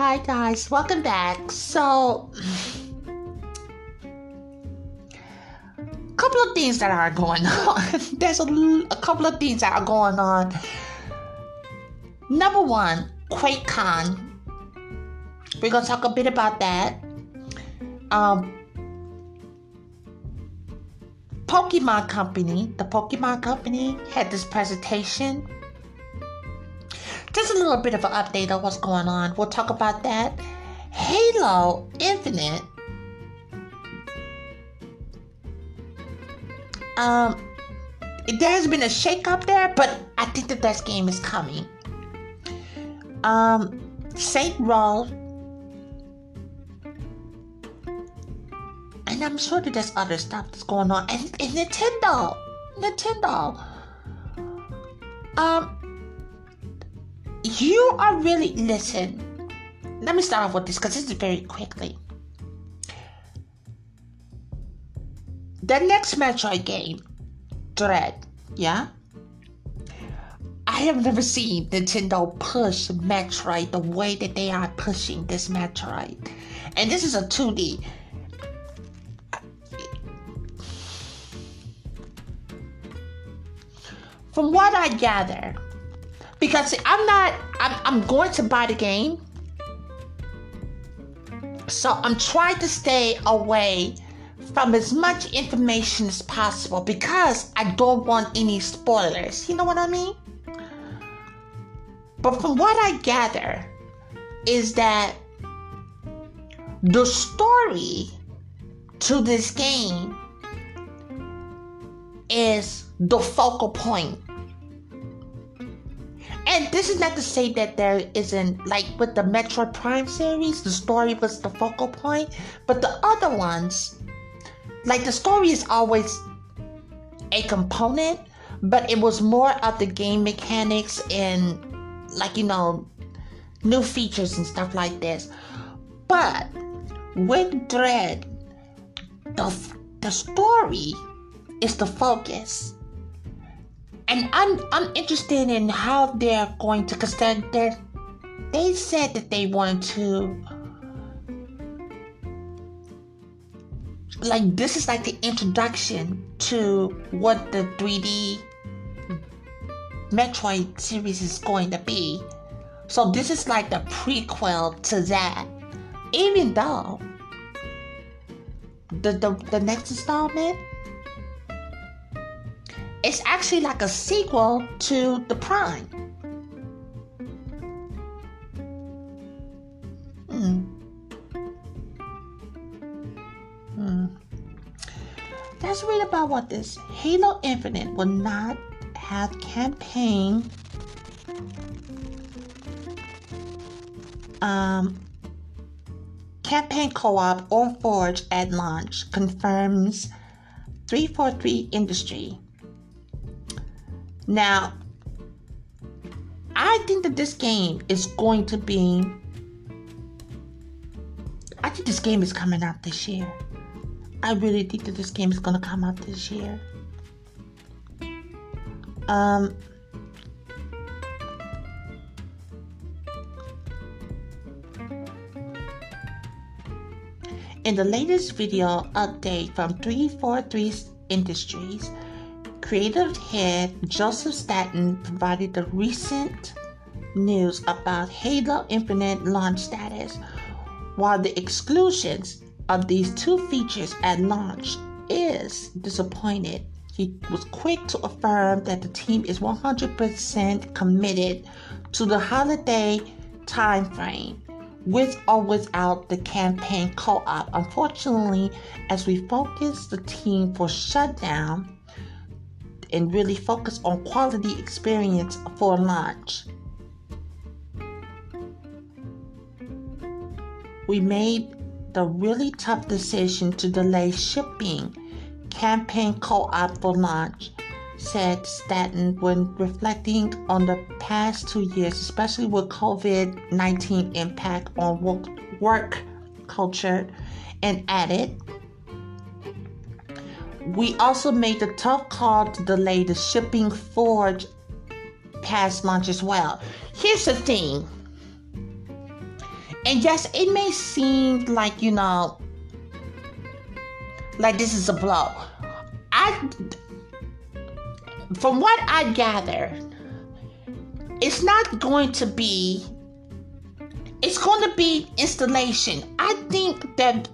Hi guys, welcome back. So, a couple of things that are going on. There's a, a couple of things that are going on. Number one, QuakeCon. We're gonna talk a bit about that. Um, Pokemon Company, the Pokemon Company had this presentation just a little bit of an update on what's going on. We'll talk about that. Halo Infinite. Um, there has been a shake-up there, but I think that that game is coming. Um, Saint Row. And I'm sure that there's other stuff that's going on. And, and Nintendo. Nintendo. Um, you are really listen. Let me start off with this because this is very quickly. The next Metroid game, Dread, yeah. I have never seen Nintendo push Metroid the way that they are pushing this Metroid, and this is a 2D. From what I gather, because I'm not I'm, I'm going to buy the game. So I'm trying to stay away from as much information as possible because I don't want any spoilers. You know what I mean? But from what I gather is that the story to this game is the focal point and this is not to say that there isn't like with the Metroid Prime series, the story was the focal point, but the other ones, like the story is always a component, but it was more of the game mechanics and like you know new features and stuff like this. But with Dread, the the story is the focus and I'm I'm interested in how they're going to because they they they said that they want to like this is like the introduction to what the 3D Metroid series is going to be. So this is like the prequel to that. Even though the the, the next installment it's actually like a sequel to The Prime. Hmm. Hmm. Let's read about what this Halo Infinite will not have campaign. Um, campaign co-op or forge at launch confirms 343 Industry. Now, I think that this game is going to be. I think this game is coming out this year. I really think that this game is going to come out this year. Um, in the latest video update from 343 Industries, creative head Joseph Staten provided the recent news about Halo Infinite launch status. While the exclusions of these two features at launch is disappointed, he was quick to affirm that the team is 100% committed to the holiday timeframe with or without the campaign co-op. Unfortunately, as we focus the team for shutdown, and really focus on quality experience for launch. We made the really tough decision to delay shipping campaign co-op for launch, said Staten when reflecting on the past two years, especially with COVID-19 impact on work, work culture, and added, we also made the tough call to delay the shipping forge past launch as well. Here's the thing. And yes, it may seem like, you know, like this is a blow. I from what I gather, it's not going to be it's going to be installation. I think that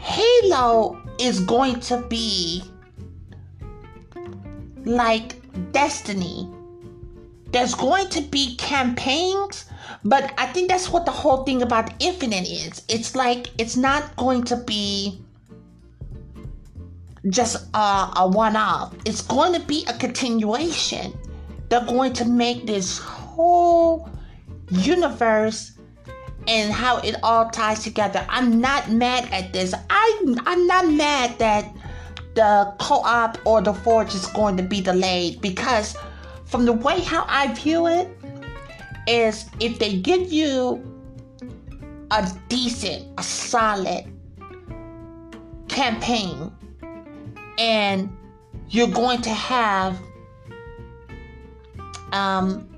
Halo is going to be like Destiny. There's going to be campaigns, but I think that's what the whole thing about Infinite is. It's like it's not going to be just a, a one off, it's going to be a continuation. They're going to make this whole universe and how it all ties together. I'm not mad at this. I I'm not mad that the co-op or the forge is going to be delayed because from the way how I view it is if they give you a decent, a solid campaign and you're going to have um,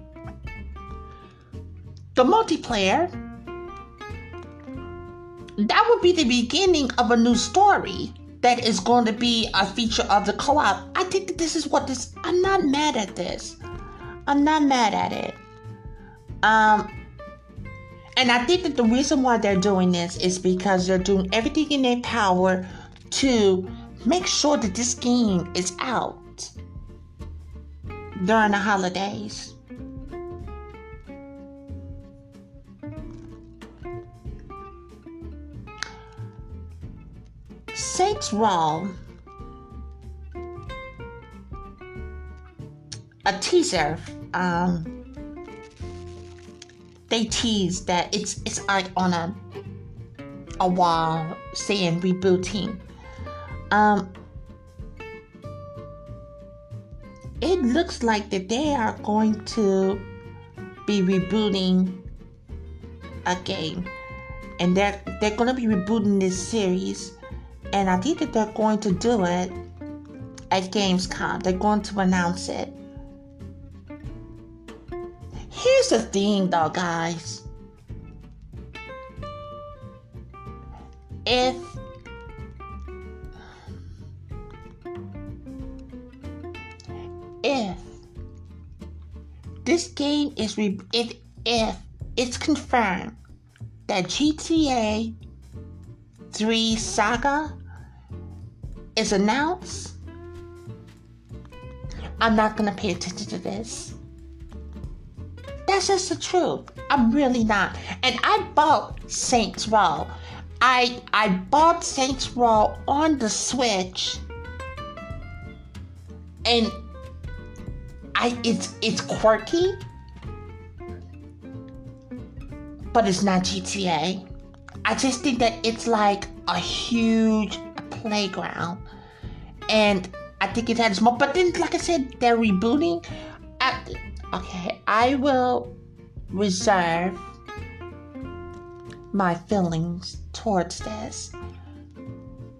the multiplayer that would be the beginning of a new story that is going to be a feature of the co-op. I think that this is what this. I'm not mad at this. I'm not mad at it. Um, and I think that the reason why they're doing this is because they're doing everything in their power to make sure that this game is out during the holidays. Saints Row, a teaser. Um, they tease that it's it's like on a a wall saying rebooting. Um, it looks like that they are going to be rebooting a game, and they're they're going to be rebooting this series and I think that they're going to do it at Gamescom. They're going to announce it. Here's the thing, though, guys. If if this game is re- if if it's confirmed that GTA 3 Saga is announced, I'm not going to pay attention to this. That's just the truth. I'm really not. And I bought Saints Row. I I bought Saints Row on the Switch. And I it's it's quirky. But it's not GTA. I just think that it's like a huge playground. And I think it has more. But then, like I said, they're rebooting. I, okay, I will reserve my feelings towards this.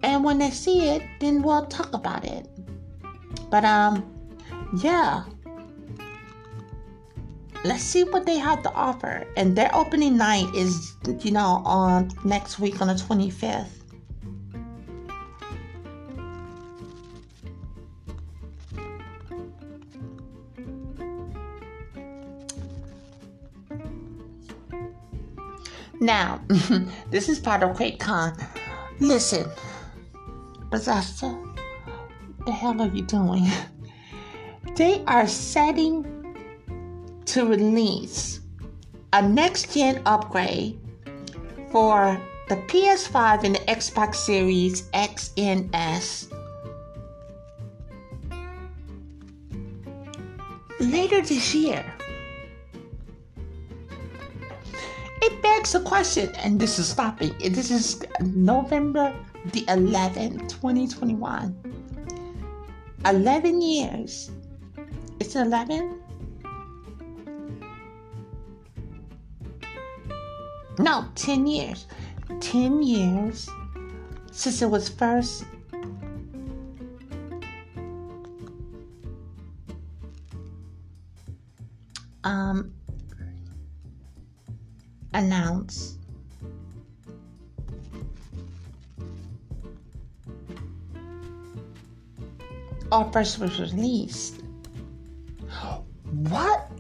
And when they see it, then we'll talk about it. But um, yeah. Let's see what they have to offer. And their opening night is, you know, on next week on the 25th. Now, this is part of QuakeCon. Listen, Bethesda, the hell are you doing? They are setting to release a next gen upgrade for the PS5 and the Xbox Series X and S. Later this year, It begs a question, and this is stopping. This is November the 11th, 2021. 11 years. It's 11? No, 10 years. 10 years since it was first um, announced or first was released. What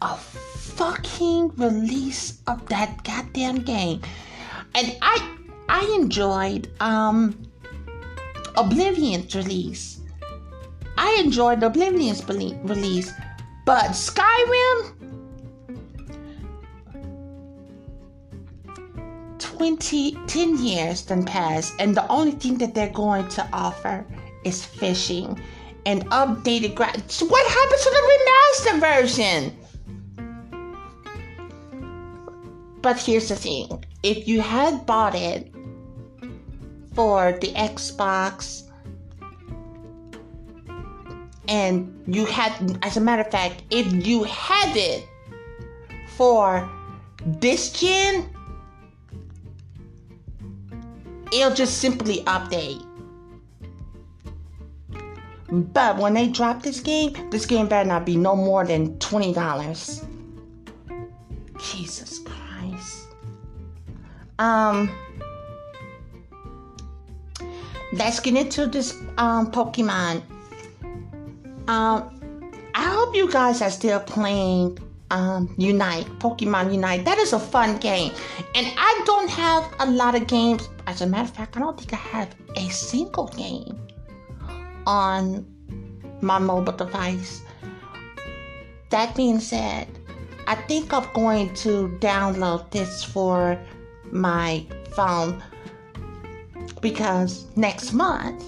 a fucking release of that goddamn game. And I I enjoyed um Oblivion's release. I enjoyed Oblivion's release, but Skyrim 20 10 years then passed and the only thing that they're going to offer is fishing and updated graphics. What happened to the remastered version? But here's the thing if you had bought it for the Xbox and you had, as a matter of fact, if you had it for this gen, it'll just simply update. But when they drop this game, this game better not be no more than $20. Jesus Christ. Um let's get into this um Pokemon. Um I hope you guys are still playing um, Unite, Pokemon Unite. That is a fun game. And I don't have a lot of games. As a matter of fact, I don't think I have a single game on my mobile device. That being said, I think I'm going to download this for my phone because next month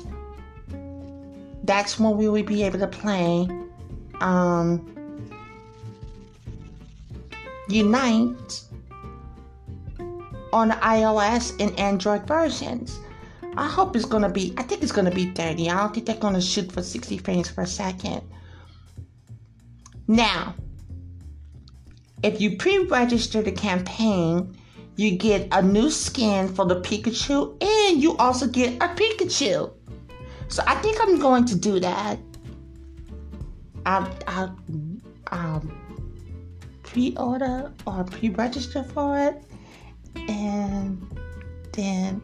that's when we will be able to play um, Unite on iOS and Android versions. I hope it's gonna be. I think it's gonna be 30. I don't think they're gonna shoot for 60 frames per second. Now, if you pre-register the campaign, you get a new skin for the Pikachu, and you also get a Pikachu. So I think I'm going to do that. I'll, I'll, I'll um, pre-order or pre-register for it, and then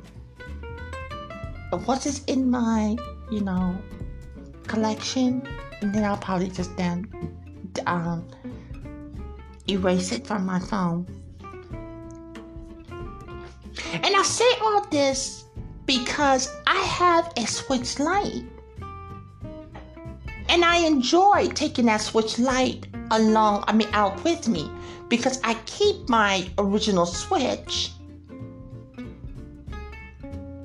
what is in my, you know, collection, and then I'll probably just then um, erase it from my phone. And I say all this because I have a Switch light And I enjoy taking that Switch Lite along, I mean, out with me because I keep my original Switch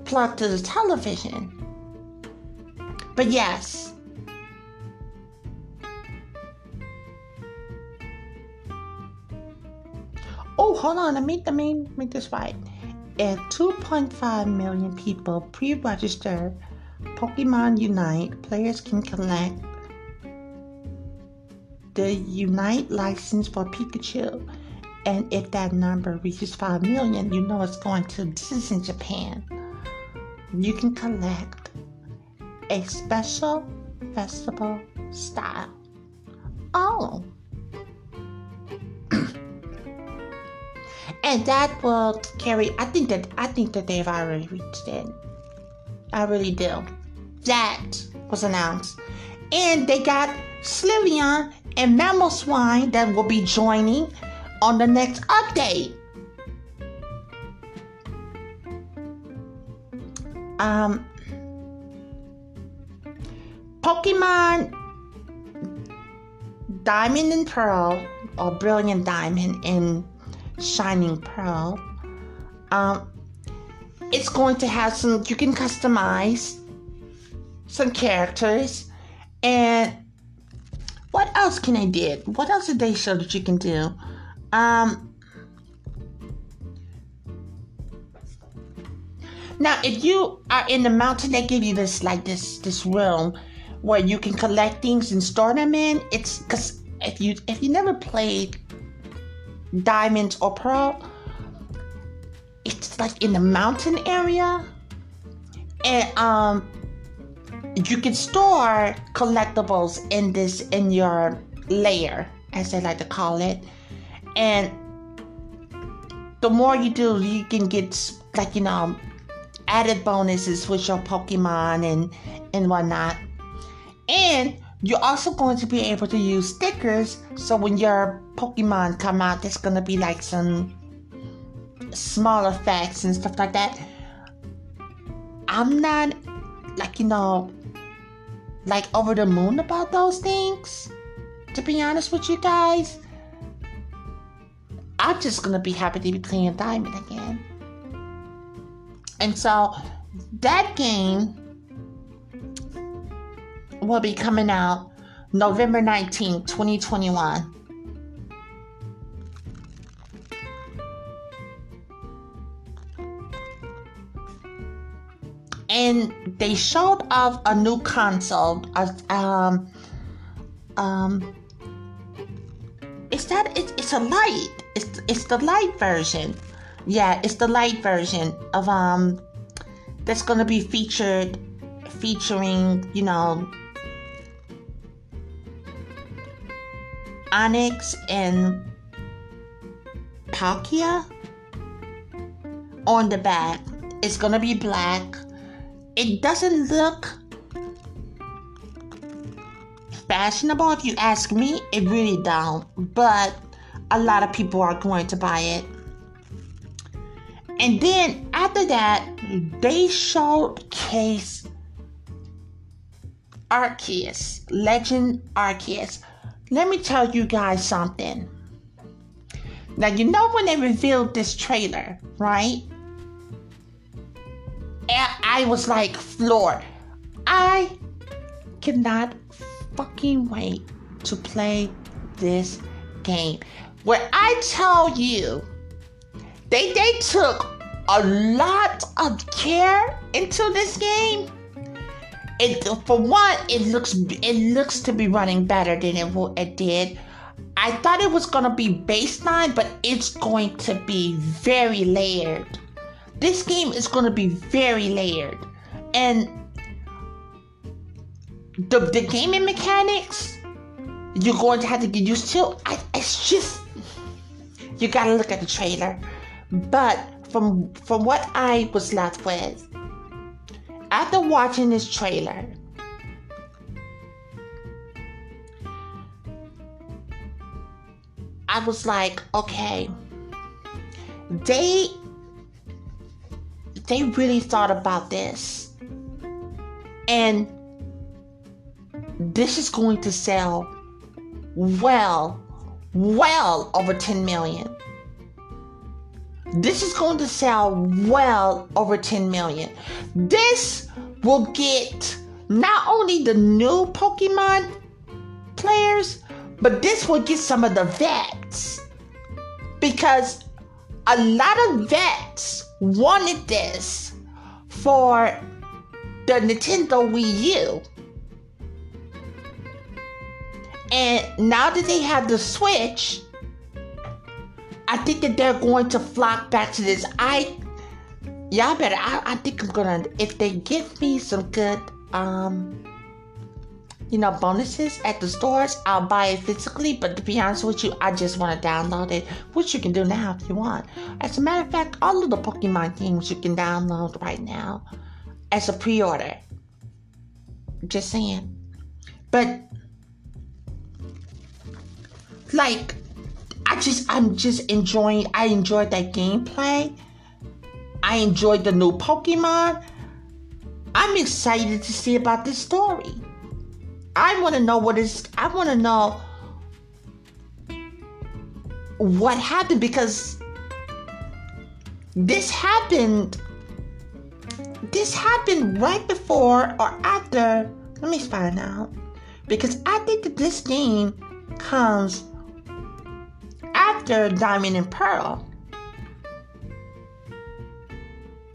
plugged to the television. But yes, Oh, hold on. I me let me make this right. If 2.5 million people pre-register Pokemon Unite, players can collect the Unite license for Pikachu. And if that number reaches 5 million, you know it's going to this is in Japan you can collect a special festival style. Oh. and that will carry I think that I think that they've already reached it. I really do. That was announced. And they got Sylveon and Mamoswine that will be joining on the next update. Um, Pokemon Diamond and Pearl, or Brilliant Diamond and Shining Pearl. Um, it's going to have some, you can customize some characters. And what else can they do? What else did they show that you can do? Um, now, if you are in the mountain, they give you this like this this room where you can collect things and store them in. It's because if you if you never played Diamonds or Pearl, it's like in the mountain area, and um, you can store collectibles in this in your layer, as they like to call it, and the more you do, you can get like you know added bonuses with your Pokemon and and whatnot, and you're also going to be able to use stickers. So when your Pokemon come out, there's gonna be like some small effects and stuff like that. I'm not like you know like over the moon about those things. To be honest with you guys, I'm just gonna be happy to be playing Diamond again. And so that game will be coming out November 19, 2021. And they showed off a new console. Um, um, is that it, it's a light? It's it's the light version. Yeah, it's the light version of um that's gonna be featured featuring you know Onyx and Palkia on the back. It's gonna be black it doesn't look fashionable if you ask me. It really don't. But a lot of people are going to buy it. And then after that they showcase arceus legend arceus. Let me tell you guys something. Now you know when they revealed this trailer right I was like floored. I cannot fucking wait to play this game. Where I tell you, they they took a lot of care into this game. It for one, it looks it looks to be running better than it it did. I thought it was gonna be baseline, but it's going to be very layered. This game is going to be very layered. And the, the gaming mechanics, you're going to have to get used to. I, it's just, you got to look at the trailer. But from from what I was left with, after watching this trailer, I was like, okay, they they really thought about this. And this is going to sell well, well over 10 million. This is going to sell well over 10 million. This will get not only the new Pokemon players, but this will get some of the vets. Because a lot of vets wanted this for the Nintendo Wii U. And now that they have the Switch, I think that they're going to flock back to this. I, y'all better. I, I think I'm gonna. If they give me some good, um, you know, bonuses at the stores, I'll buy it physically. But to be honest with you, I just want to download it, which you can do now if you want. As a matter of fact, all of the Pokemon games you can download right now as a pre order. Just saying. But, like, I just, I'm just enjoying, I enjoyed that gameplay. I enjoyed the new Pokemon. I'm excited to see about this story. I want to know what is. I want to know what happened because this happened. This happened right before or after. Let me find out. because I think that this game comes after Diamond and Pearl.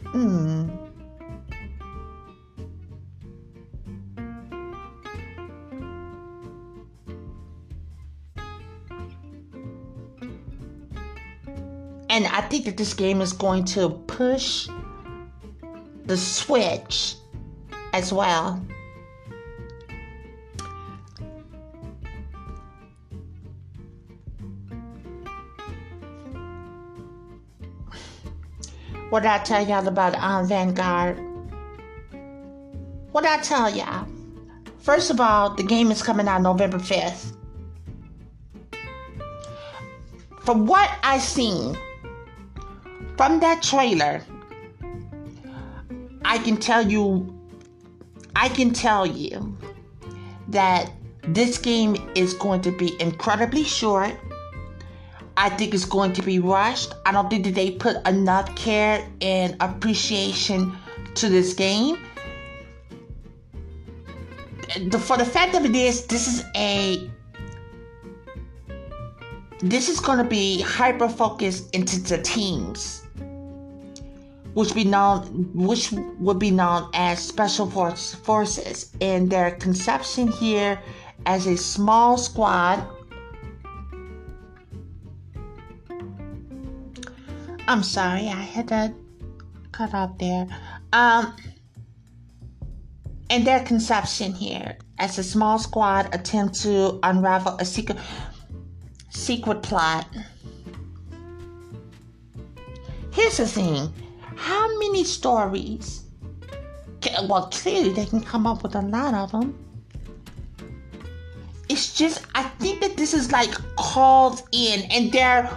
Hmm. And I think that this game is going to push the Switch as well. What I tell y'all about um, Vanguard? What I tell y'all? First of all, the game is coming out November 5th. From what I've seen from that trailer, I can tell you, I can tell you that this game is going to be incredibly short I think it's going to be rushed. I don't think that they put enough care and appreciation to this game. For the fact of it is, this is a this is going to be hyper focused into the teams, which be known which would be known as special force forces. And their conception here as a small squad I'm sorry, I had to cut off there. Um, and their conception here as a small squad attempt to unravel a secret secret plot. Here's the thing: how many stories? Well, clearly they can come up with a lot of them. It's just I think that this is like called in, and they're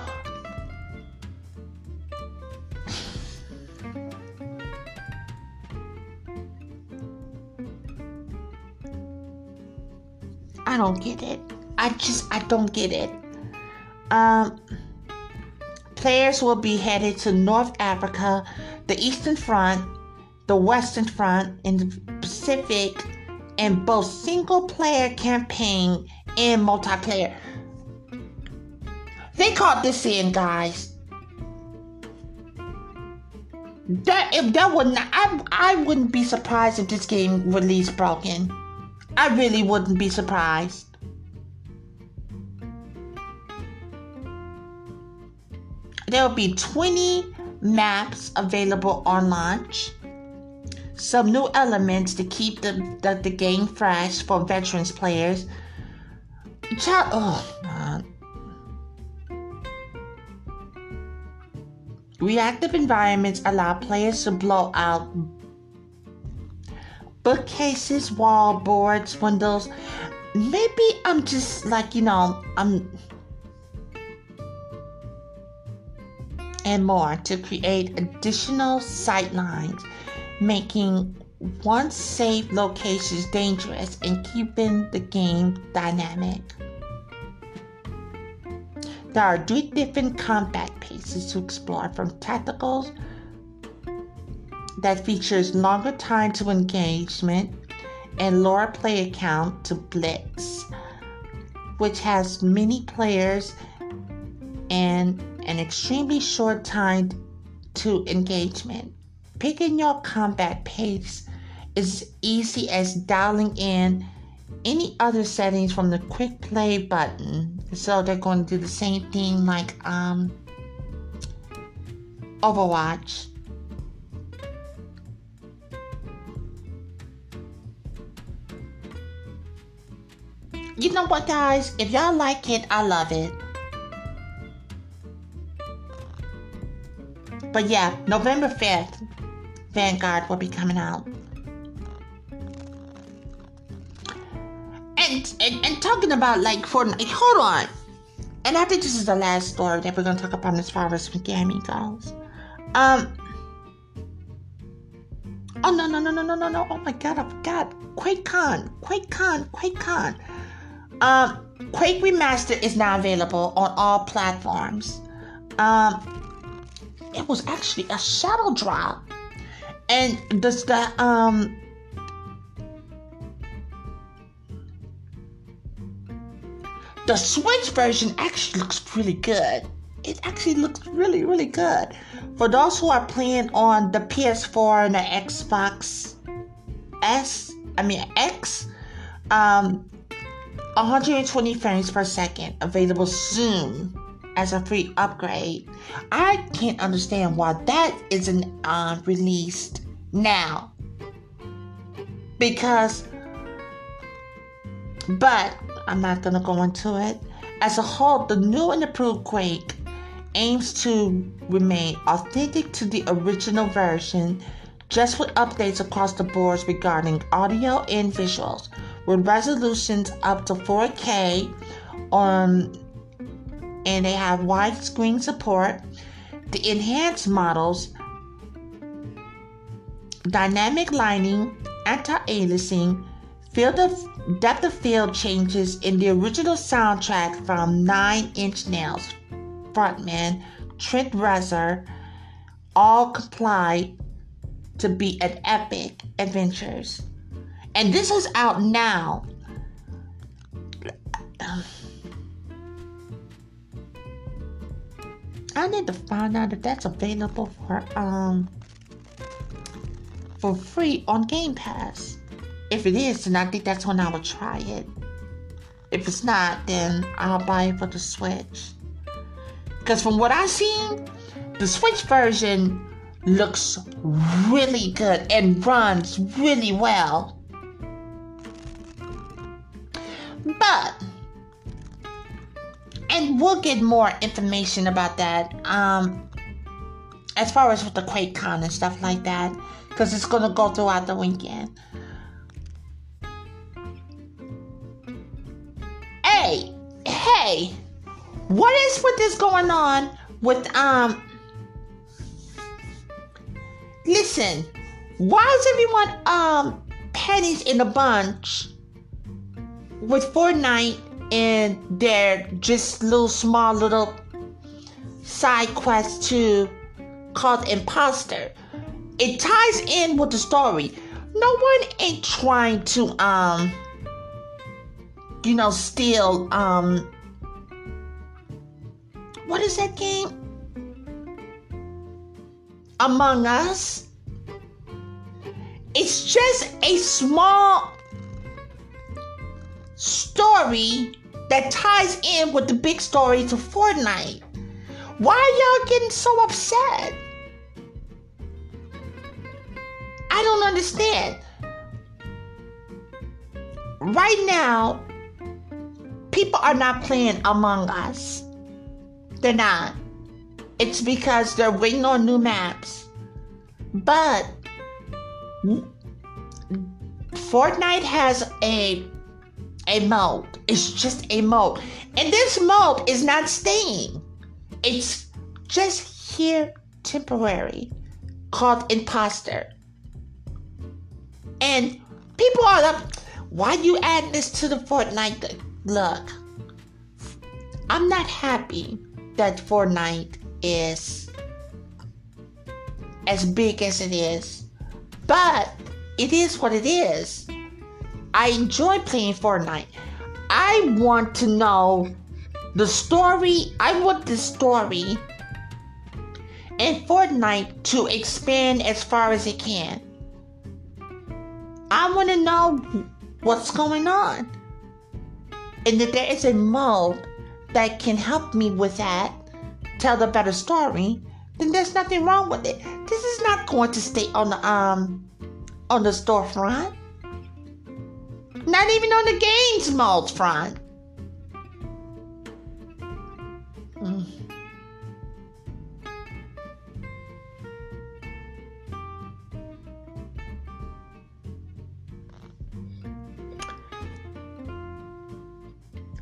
I don't get it. I just I don't get it. Um, players will be headed to North Africa, the Eastern Front, the Western Front, and the Pacific, in both single-player campaign and multiplayer. They caught this in, guys. That if that would not, I I wouldn't be surprised if this game released broken. I really wouldn't be surprised. There will be 20 maps available on launch. Some new elements to keep the, the, the game fresh for veterans players. Oh. Reactive environments allow players to blow out bookcases, wall boards, windows. Maybe I'm just like, you know, I'm. And more to create additional sight lines, making once safe locations dangerous and keeping the game dynamic. There are three different combat paces to explore from tacticals that features longer time to engagement and lower player count to Blitz, which has many players and an extremely short time to engagement. Picking your combat pace is easy as dialing in any other settings from the quick play button. So they're going to do the same thing like um, Overwatch. you know what, guys? If y'all like it, I love it. But yeah, November 5th, Vanguard will be coming out. And, and, and talking about like Fortnite, hold on. And I think this is the last story that we're gonna talk about as far as gaming goes. Um. Oh no no no no no no no! Oh my god! I forgot. QuakeCon, QuakeCon, QuakeCon. Um, Quake Remaster is now available on all platforms. Um, it was actually a shadow drop, and does the um The Switch version actually looks really good. It actually looks really, really good. For those who are playing on the PS4 and the Xbox S, I mean X, um, 120 frames per second available soon as a free upgrade. I can't understand why that isn't uh, released now. Because, but I'm not gonna go into it. As a whole, the new and improved Quake aims to remain authentic to the original version, just with updates across the boards regarding audio and visuals, with resolutions up to 4K on and they have widescreen support. The enhanced models, dynamic lighting, anti-aliasing, field of depth of field changes in the original soundtrack from Nine Inch Nails frontman Trent Reznor all comply to be an epic adventures. And this is out now. I need to find out if that's available for um for free on Game Pass. If it is, then I think that's when I will try it. If it's not, then I'll buy it for the Switch. Because from what I've seen, the Switch version looks really good and runs really well. But and we'll get more information about that um as far as with the QuakeCon and stuff like that because it's gonna go throughout the weekend. Hey hey what is with this going on with um listen why is everyone um pennies in a bunch with Fortnite and they're just little small little side quests to called imposter. It ties in with the story. No one ain't trying to um you know steal um what is that game? Among us? It's just a small story that ties in with the big story to Fortnite. Why are y'all getting so upset? I don't understand. Right now, people are not playing Among Us. They're not. It's because they're waiting on new maps. But Fortnite has a a mold. It's just a mold. And this mold is not staying. It's just here temporary called imposter. And people are like, why you add this to the Fortnite? Look, I'm not happy that Fortnite is as big as it is, but it is what it is. I enjoy playing Fortnite. I want to know the story. I want the story in Fortnite to expand as far as it can. I want to know what's going on. And if there is a mode that can help me with that, tell the better story, then there's nothing wrong with it. This is not going to stay on the um on the storefront. Not even on the games mode front.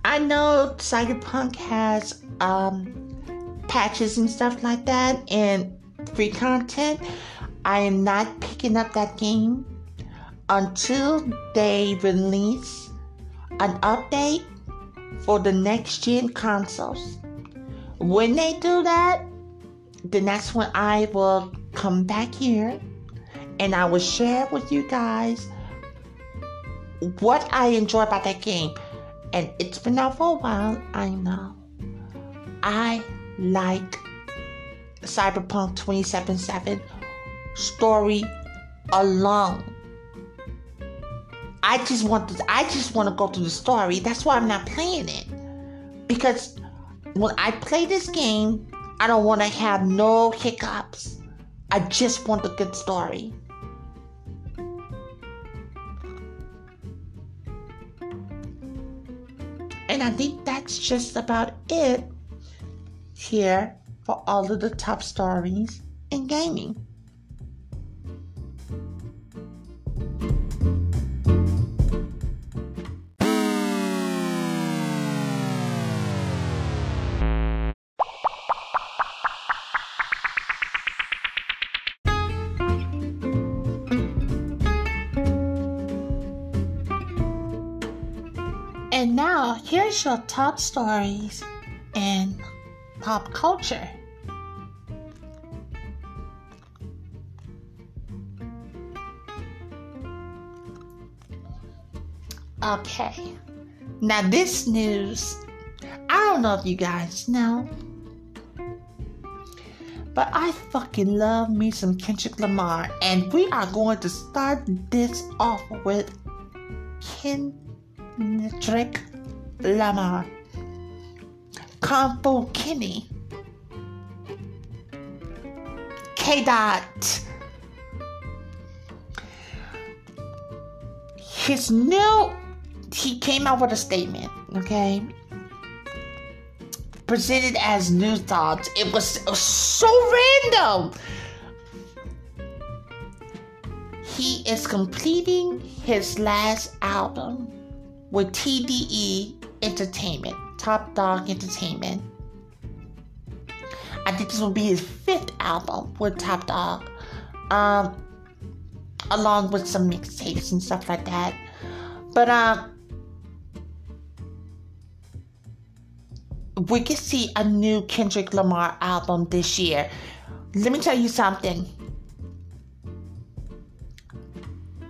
I know Cyberpunk has um, patches and stuff like that and free content. I am not picking up that game until they release an update for the next gen consoles. When they do that, then that's when I will come back here and I will share with you guys what I enjoy about that game. and it's been out for a while, I know. I like Cyberpunk 2077 story alone. I just want to I just want to go through the story. That's why I'm not playing it. Because when I play this game, I don't want to have no hiccups. I just want a good story. And I think that's just about it here for all of the top stories in gaming. Your top stories in pop culture. Okay, now this news, I don't know if you guys know, but I fucking love me some Kendrick Lamar, and we are going to start this off with Kendrick Lamar. Kung Fu Kenny. K. Dot. His new, he came out with a statement, okay? Presented as new thoughts. It was so random. He is completing his last album with TDE Entertainment, Top Dog Entertainment. I think this will be his fifth album with Top Dog, um, along with some mixtapes and stuff like that. But um, we could see a new Kendrick Lamar album this year. Let me tell you something.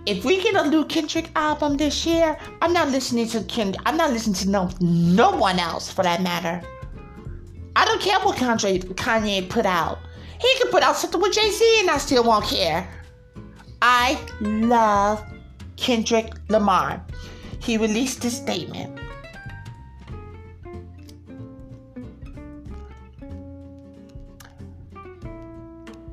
If we get a new Kendrick album this year, I'm not listening to Kendrick. I'm not listening to no no one else for that matter. I don't care what Kanye, Kanye put out. He could put out something with Jay Z and I still won't care. I love Kendrick Lamar. He released this statement.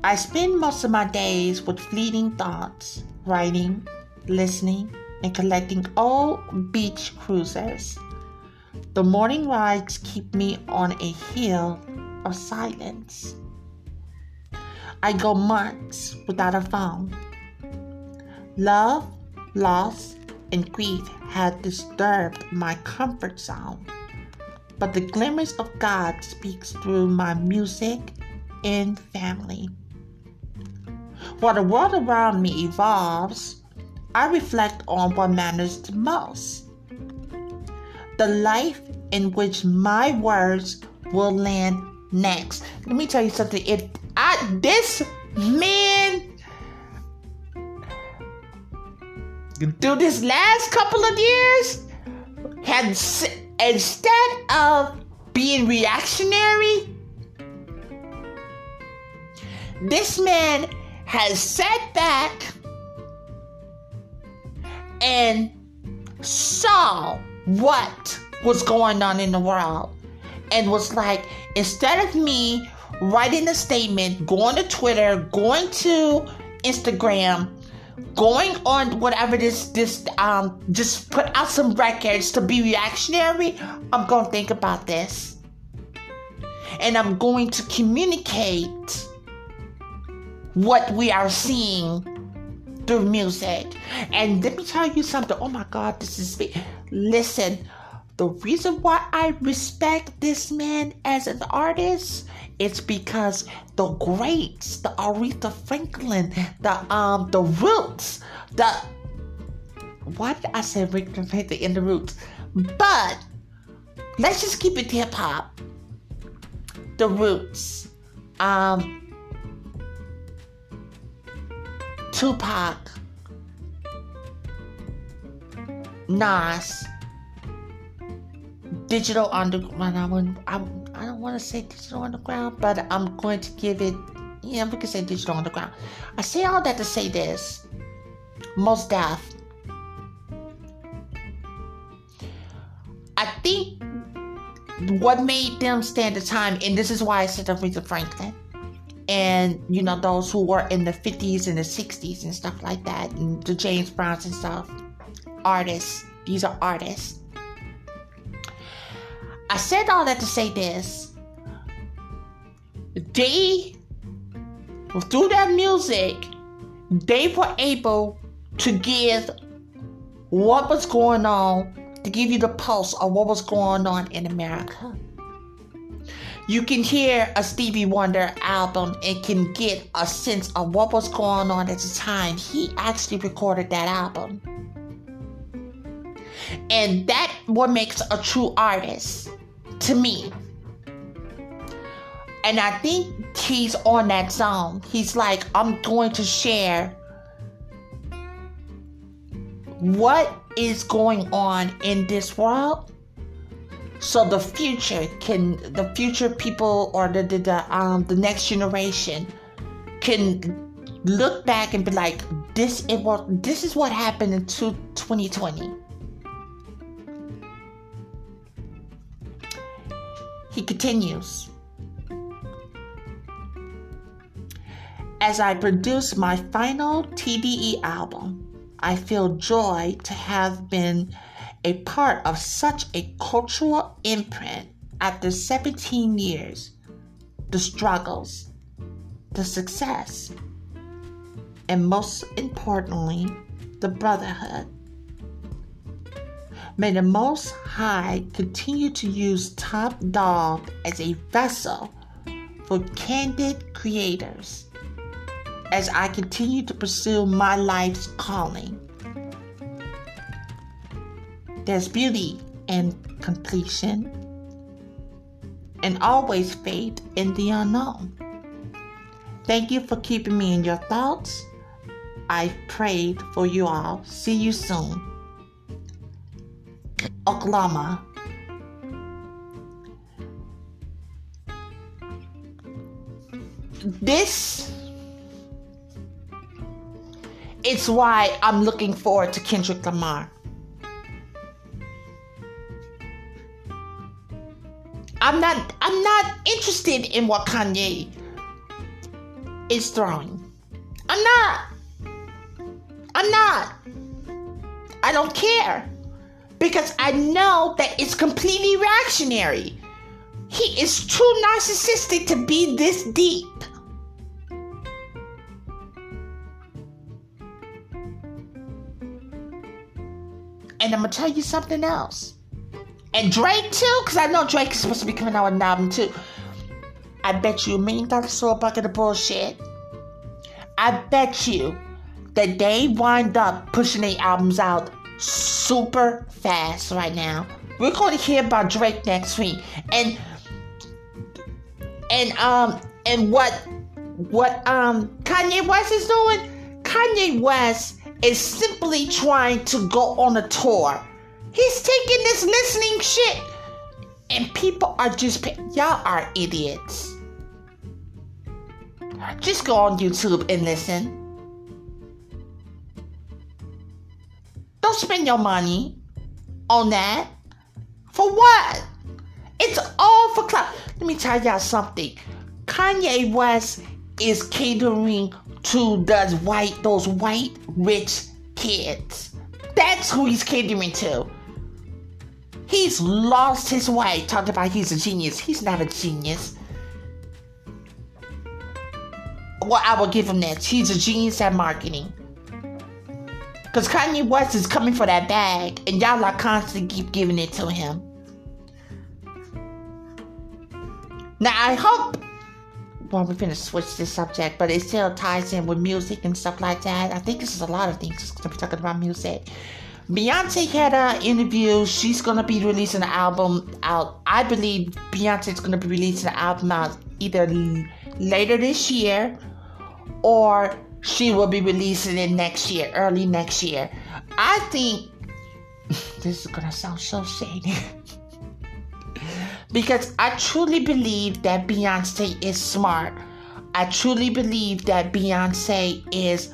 I spend most of my days with fleeting thoughts, writing, listening, and collecting old beach cruisers. The morning rides keep me on a hill of silence. I go months without a phone. Love, loss, and grief had disturbed my comfort zone, but the glimmers of God speaks through my music and family. While the world around me evolves, I reflect on what matters the most. The life in which my words will land next. Let me tell you something. If I this man through this last couple of years had instead of being reactionary, this man has sat back and saw what was going on in the world and was like, instead of me writing a statement, going to Twitter, going to Instagram, going on whatever this this um just put out some records to be reactionary, I'm gonna think about this. And I'm going to communicate what we are seeing through music. And let me tell you something. Oh my God, this is big. Listen, the reason why I respect this man as an artist it's because the greats, the Aretha Franklin, the um, the Roots, the why did I say Aretha Franklin in the Roots? But let's just keep it hip hop. The Roots, um, Tupac, Nas, digital underground. I wouldn't. I, I don't want to say digital underground, but I'm going to give it. Yeah, we can say digital underground. I say all that to say this. Mos Def. I think what made them stand the time, and this is why I said Aretha Franklin, and you know those who were in the 50s and the 60s and stuff like that, and the James Browns and stuff. Artists. These are artists. I said all that to say this. They, through that music, they were able to give what was going on, to give you the pulse of what was going on in America. You can hear a Stevie Wonder album and can get a sense of what was going on at the time he actually recorded that album. And that what makes a true artist to me. And I think he's on that zone. He's like, I'm going to share what is going on in this world so the future can the future people or the the, the um the next generation can look back and be like this it was this is what happened in 2020 He continues. As I produce my final TDE album, I feel joy to have been a part of such a cultural imprint after 17 years. The struggles, the success, and most importantly, the brotherhood. May the Most High continue to use Top Dog as a vessel for candid creators as I continue to pursue my life's calling. There's beauty in completion and always faith in the unknown. Thank you for keeping me in your thoughts. I've prayed for you all. See you soon. Oklama. This it's why I'm looking forward to Kendrick Lamar. I'm not I'm not interested in what Kanye is throwing. I'm not. I'm not. I don't care because I know that it's completely reactionary. He is too narcissistic to be this deep. And I'm gonna tell you something else. And Drake too, because I know Drake is supposed to be coming out with an album too. I bet you a million dollars for a bucket of bullshit. I bet you that they wind up pushing their albums out super fast right now. We're going to hear about Drake next week, and and um and what what um Kanye West is doing. Kanye West is simply trying to go on a tour. He's taking this listening shit, and people are just y'all are idiots. Just go on YouTube and listen. Don't spend your money on that. For what? It's all for clout. Let me tell y'all something. Kanye West is catering to those white, those white rich kids. That's who he's catering to. He's lost his way. Talked about he's a genius. He's not a genius. Well, I will give him that. He's a genius at marketing. Because Kanye West is coming for that bag, and y'all are constantly keep giving it to him. Now, I hope. Well, we're going to switch this subject, but it still ties in with music and stuff like that. I think this is a lot of things be talking about music. Beyonce had an interview. She's gonna be releasing an album out. I believe Beyonce's gonna be releasing an album out either later this year or she will be releasing it next year, early next year. I think this is gonna sound so shady. because I truly believe that Beyonce is smart. I truly believe that Beyonce is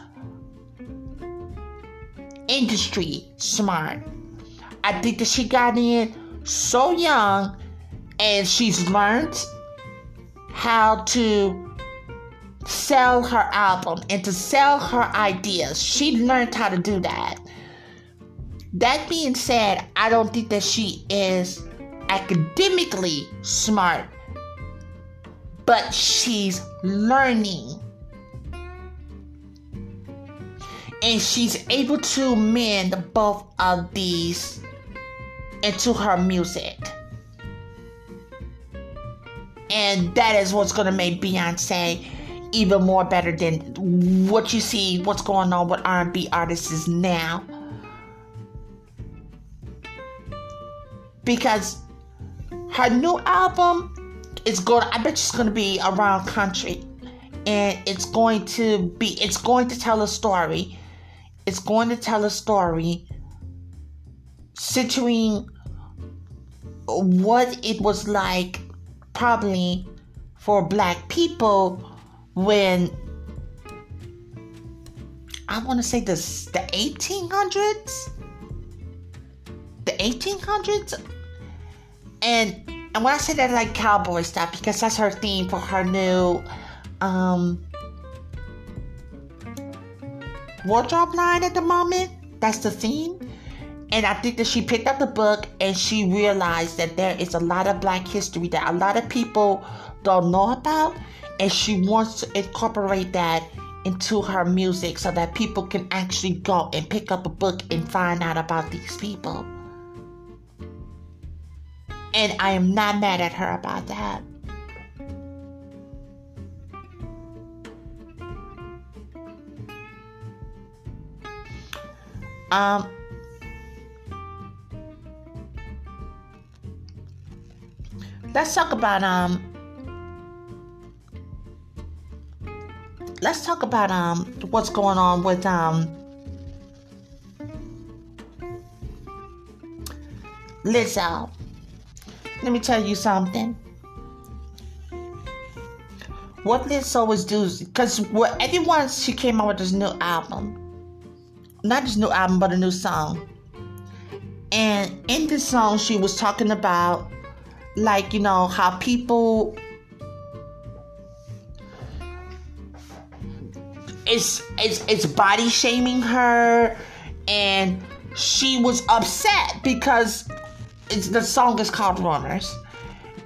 industry smart. I think that she got in so young and she's learned how to sell her album and to sell her ideas. She learned how to do that. That being said, I don't think that she is academically smart, but she's learning. And she's able to mend both of these into her music. And that is what's to make Beyonce even more better than what you see what's going on with R&B artists now. Because her new album is going I bet going to be around country and it's going to be it's going to tell a story. It's going to tell a story situating what it was like probably for black people when I want to say the the 1800s, the 1800s, and and when I say that like cowboy stuff because that's her theme for her new um wardrobe line at the moment. That's the theme. And I think that she picked up the book and she realized that there is a lot of black history that a lot of people don't know about and she wants to incorporate that into her music so that people can actually go and pick up a book and find out about these people. And I am not mad at her about that. Um, let's talk about um let's talk about um what's going on with um Lizzo. Let me tell you something. What Lizzo was doing, because what everyone she came out with this new album, not just new album, but a new song. And in this song, she was talking about, like you know, how people is is is body shaming her and she was upset because the song is called Rumors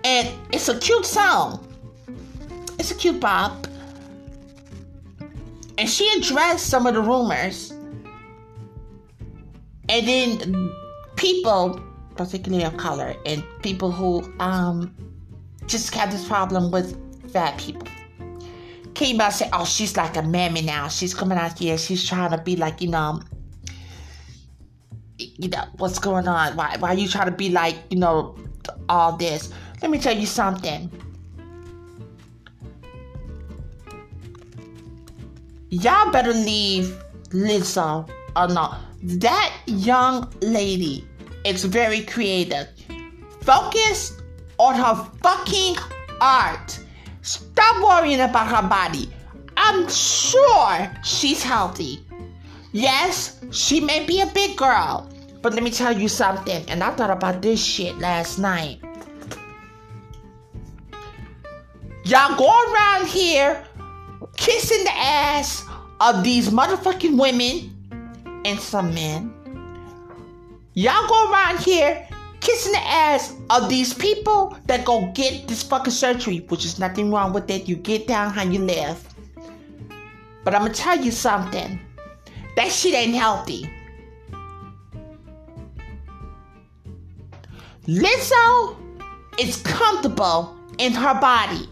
and it's a cute song. It's a cute bop. And she addressed some of the rumors. And then people, particularly of color, and people who um, just have this problem with fat people came out and said, "Oh, she's like a mammy now. She's coming out here. She's trying to be like, you know, you know what's going on? Why, why you trying to be like, you know, all this? Let me tell you something. Y'all better leave Lizzo or not. That young lady is very creative. Focus on her fucking art Stop worrying about her body. I'm sure she's healthy. Yes, she may be a big girl, but let me tell you something, and I thought about this shit last night. Y'all go around here kissing the ass of these motherfucking women and some men. Y'all go around here kissing the ass of these people that go get this fucking surgery, which is nothing wrong with it. You get down how you live. But I'm gonna tell you something. That shit ain't healthy. Lizzo is comfortable in her body.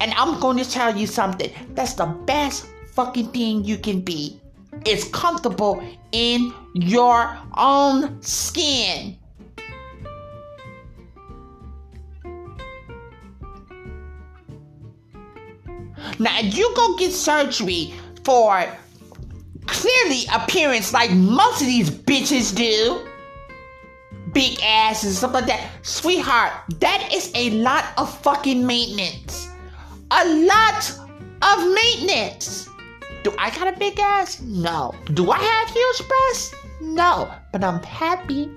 And I'm going to tell you something. That's the best fucking thing you can be. It's comfortable in your own skin. Now, you go get surgery for clearly appearance like most of these bitches do, big ass and stuff like that. Sweetheart, that is a lot of fucking maintenance. A lot of maintenance. Do I got a big ass? No. Do I have huge breasts? No. But I'm happy.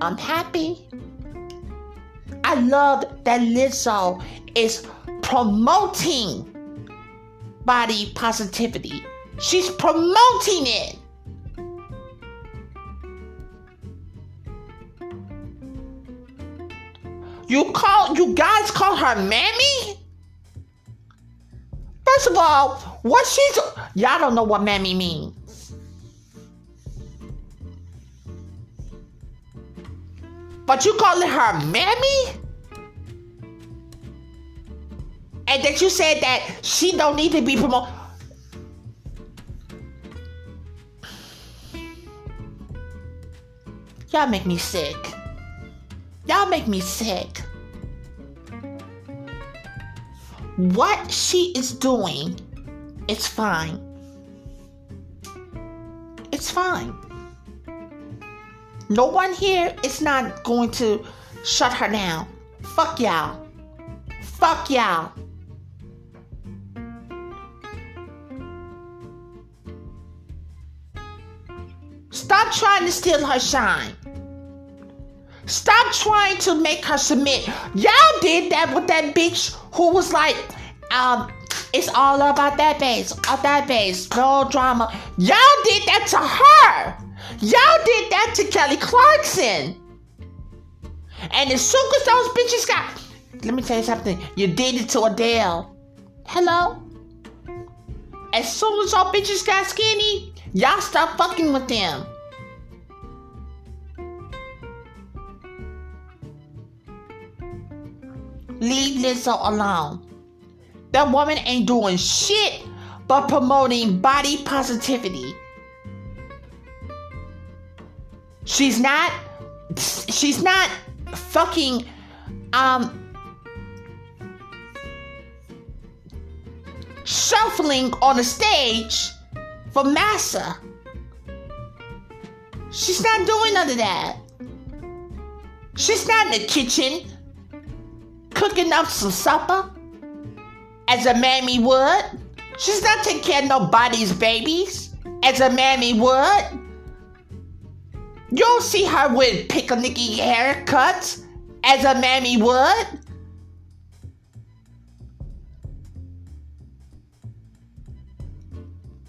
I'm happy. I love that Lizzo is promoting body positivity. She's promoting it. You call you guys call her mammy? First of all, what she's y'all don't know what mammy means. But you calling her mammy? And that you said that she don't need to be promoted. Y'all make me sick. Y'all make me sick. What she is doing is fine. It's fine. No one here is not going to shut her down. Fuck y'all. Fuck y'all. Stop trying to steal her shine. Stop trying to make her submit. Y'all did that with that bitch who was like, um, it's all about that bass, about that bass, no drama. Y'all did that to her. Y'all did that to Kelly Clarkson. And as soon as those bitches got, let me tell you something, you did it to Adele. Hello? As soon as y'all bitches got skinny, y'all stop fucking with them. Leave Lizzo alone. That woman ain't doing shit but promoting body positivity. She's not she's not fucking um shuffling on a stage for massa. She's not doing none of that. She's not in the kitchen cooking up some supper as a mammy would. She's not taking care of nobody's babies as a mammy would. You'll see her with picnicky haircuts as a mammy would.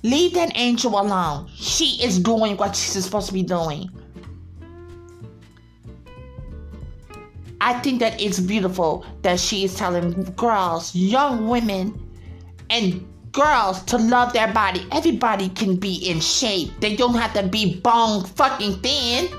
Leave that angel alone. She is doing what she's supposed to be doing. I think that it's beautiful that she is telling girls, young women, and girls to love their body. Everybody can be in shape. They don't have to be bone fucking thin.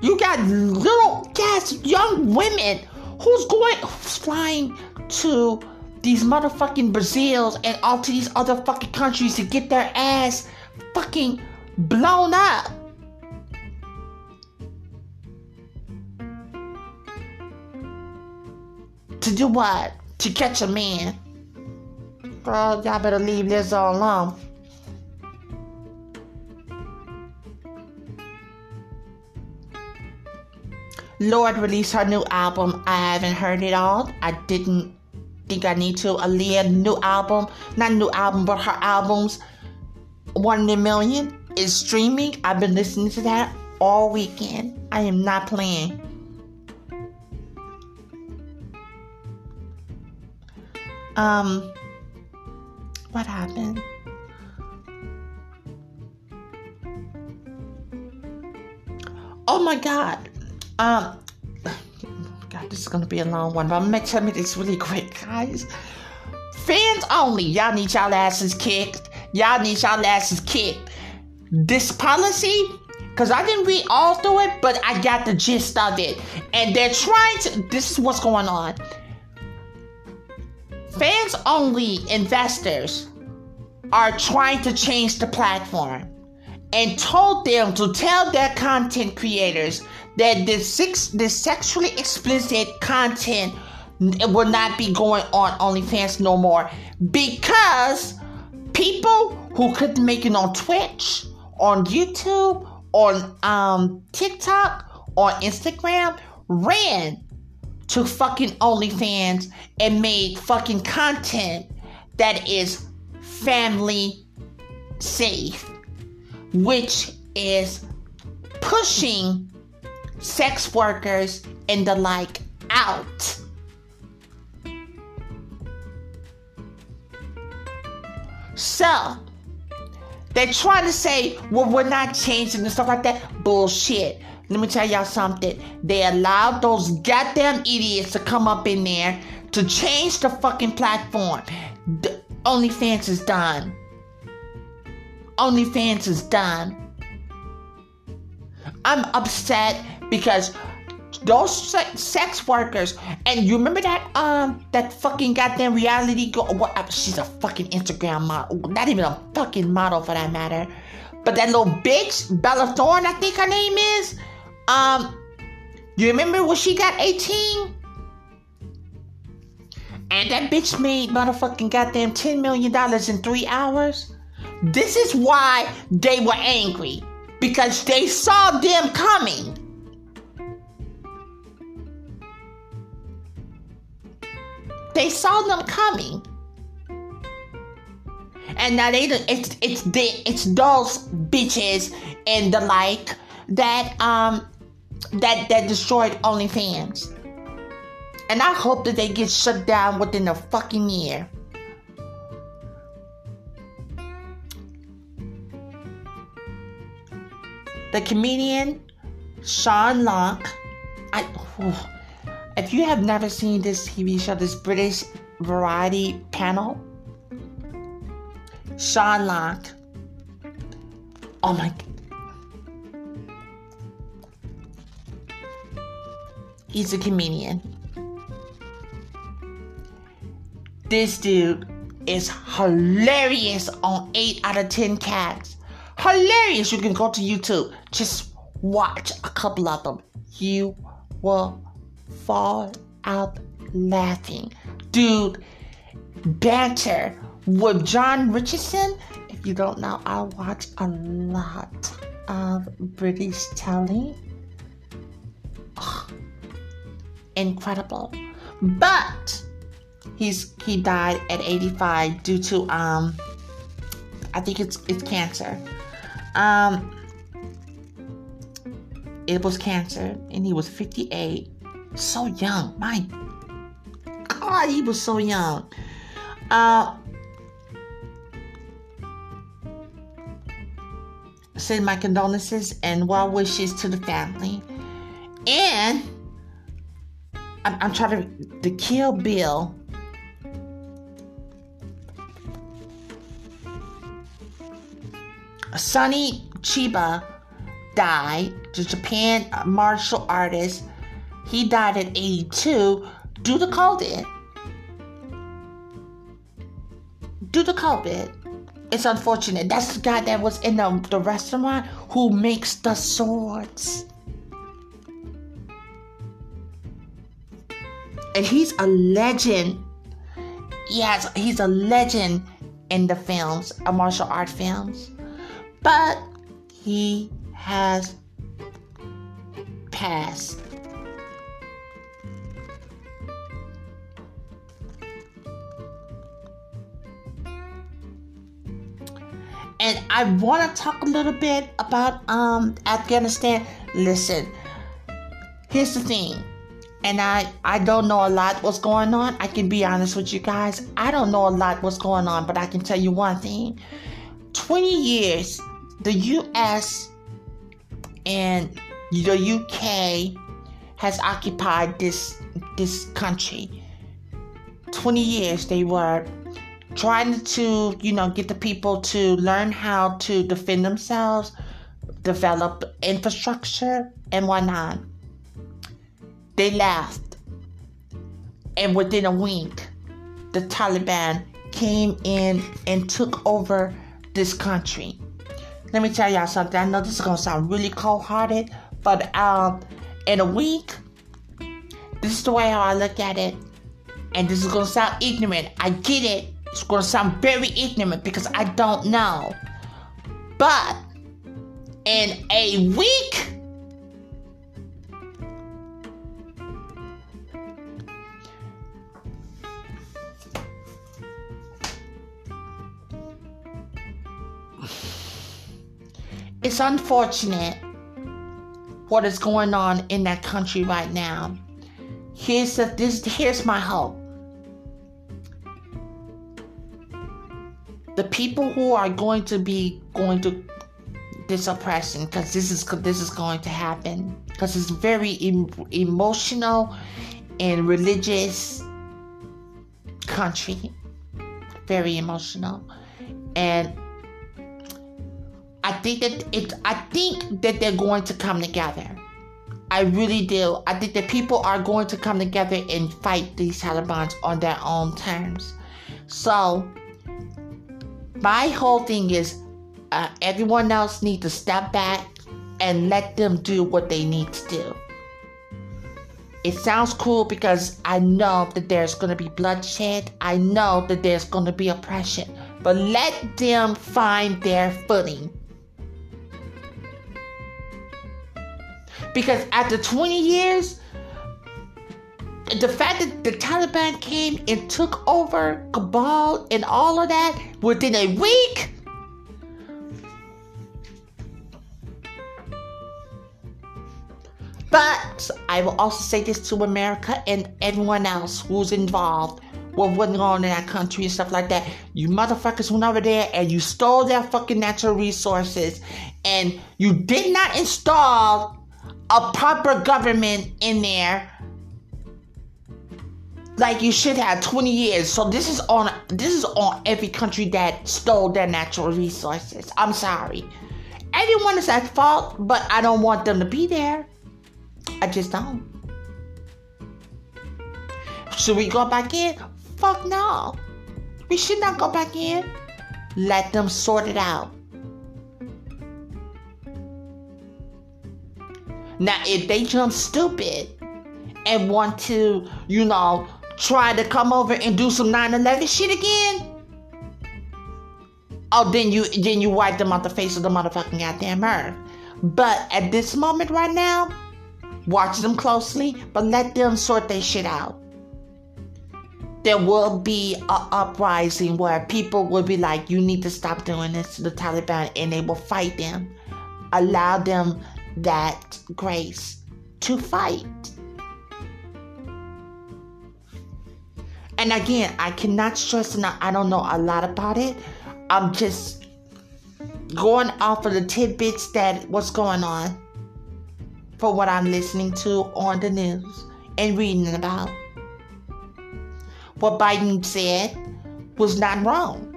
You got little yes, young women who's going flying to these motherfucking Brazils and all to these other fucking countries to get their ass fucking blown up. To do what? To catch a man. Girl, y'all better leave Lizzo alone. Lorde released her new album. I haven't heard it all. I didn't think I need to. Aaliyah new album, not new album, but her albums, one in a million is streaming. I've been listening to that all weekend. I am not playing. Um, what happened? Oh my god. Um, God, this is gonna be a long one, but I'm gonna make this really quick, guys. Fans only. Y'all need y'all asses kicked. Y'all need y'all asses kicked this policy because I didn't read all through it, but I got the gist of it. And they're trying to, this is what's going on. Fans only investors are trying to change the platform and told them to tell their content creators that the six, this sexually explicit content will not be going on OnlyFans no more because people who couldn't make it on Twitch, on YouTube, on um, TikTok, on Instagram, ran to fucking OnlyFans and made fucking content that is family safe, which is pushing sex workers and the like out. So, they're trying to say, well, we're not changing and stuff like that. Bullshit. Let me tell y'all something. They allowed those goddamn idiots to come up in there to change the fucking platform. The OnlyFans is done. OnlyFans is done. I'm upset because those sex workers. And you remember that um that fucking goddamn reality girl what uh, she's a fucking instagram model. Not even a fucking model for that matter. But that little bitch bella thorne i think her name is um you remember when she got 18 and that bitch made motherfucking goddamn 10 million dollars in three hours? This is why they were angry. Because they saw them coming They saw them coming. And now they it's it's the it's those bitches and the like that um that that destroyed OnlyFans. And I hope that they get shut down within a fucking year. The comedian Sean Lock, I. Oh, if you have never seen this TV show, this British variety panel, Sean Lock. Oh my. He's a comedian. This dude is hilarious on 8 out of 10 cats. Hilarious. You can go to YouTube. Just watch a couple of them. You will fall out laughing. Dude, banter with Jon Richardson. If you don't know, I watch a lot of British telly. Oh, incredible. But he's he died at 85 due to um I think it's it's cancer. Um it was cancer and he was 58 so young. My God, he was so young. Uh, send my condolences and well wishes to the family. And I'm, I'm trying to the Kill Bill. Sonny Chiba died, the Japan martial artist he died at 82 due to COVID. Due to COVID. It's unfortunate. That's the guy that was in the, the restaurant who makes the swords. And he's a legend. Yes, he's a legend in the films, a martial art films. But he has passed. And I want to talk a little bit about um, Afghanistan. Listen, here's the thing, and I I don't know a lot what's going on. I can be honest with you guys. I don't know a lot what's going on, but I can tell you one thing: twenty years, the U.S. and the U.K. has occupied this this country. Twenty years they were trying to, you know, get the people to learn how to defend themselves, develop infrastructure, and whatnot. They left. And within a week, the Taliban came in and took over this country. Let me tell y'all something. I know this is gonna sound really cold-hearted, but um, in a week, this is the way how I look at it. And this is gonna sound ignorant. I get it It's to sound very ignorant because I don't know. But in a week, it's unfortunate what is going on in that country right now. Here's the, this here's my hope. The people who are going to be going to this oppression because this is this is going to happen because it's very em- emotional and religious country very emotional and I think that it I think that they're going to come together. I really do. I think that people are going to come together and fight these Taliban on their own terms. So my whole thing is uh, everyone else needs to step back and let them do what they need to do. It sounds cool because I know that there's going to be bloodshed. I know that there's going to be oppression. But let them find their footing. Because after 20 years, the fact that the Taliban came and took over Kabul and all of that within a week. But I will also say this to America and everyone else who's involved with what's going on in that country and stuff like that. You motherfuckers went over there and you stole their fucking natural resources and you did not install a proper government in there like you should have 20 years. So this is on this is on every country that stole their natural resources. I'm sorry. Everyone is at fault but i don't want them to be there. I just don't. Should we go back in? Fuck no. We should not go back in. Let them sort it out. Now, if they jump stupid and want to, you know, try to come over and do some 9/11 shit again, oh, then you then you wipe them off the face of the motherfucking goddamn earth. But at this moment right now, watch them closely, but let them sort their shit out. There will be a uprising where people will be like, "You need to stop doing this to the Taliban," and they will fight them. Allow them that grace to fight. And again, I cannot stress enough, I don't know a lot about it. I'm just going off of the tidbits that what's going on for what I'm listening to on the news and reading about. What Biden said was not wrong.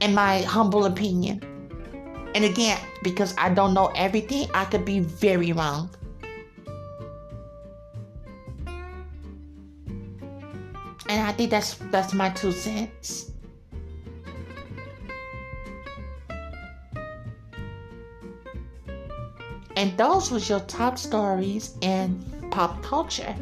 In my humble opinion. And again, because I don't know everything, I could be very wrong. And I think that's that's my two cents. And those was your top stories in pop culture.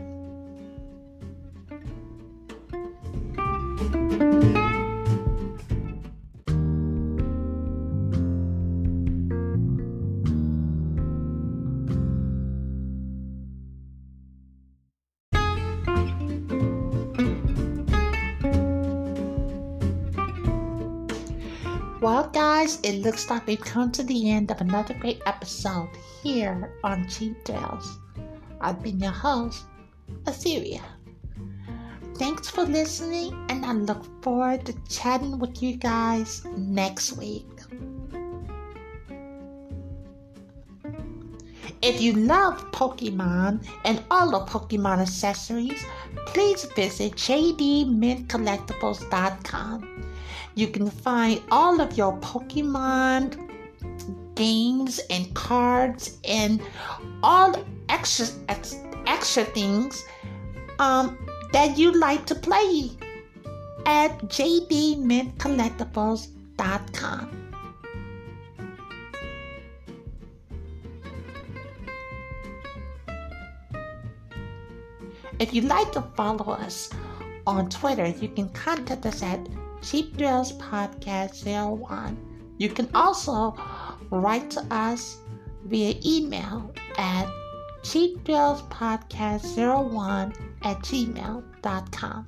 It looks like we've come to the end of another great episode here on Cheap Tales. I've been your host, Assyria. Thanks for listening, and I look forward to chatting with you guys next week. If you love Pokemon and all the Pokemon accessories, please visit jdmintcollectibles.com. You can find all of your Pokemon games and cards and all extra extra things um, that you like to play at jdmintcollectibles.com. If you'd like to follow us on Twitter. You can contact us at Cheap Thrills Podcast 01. You can also write to us via email at cheapthrillspodcast01 at gmail.com.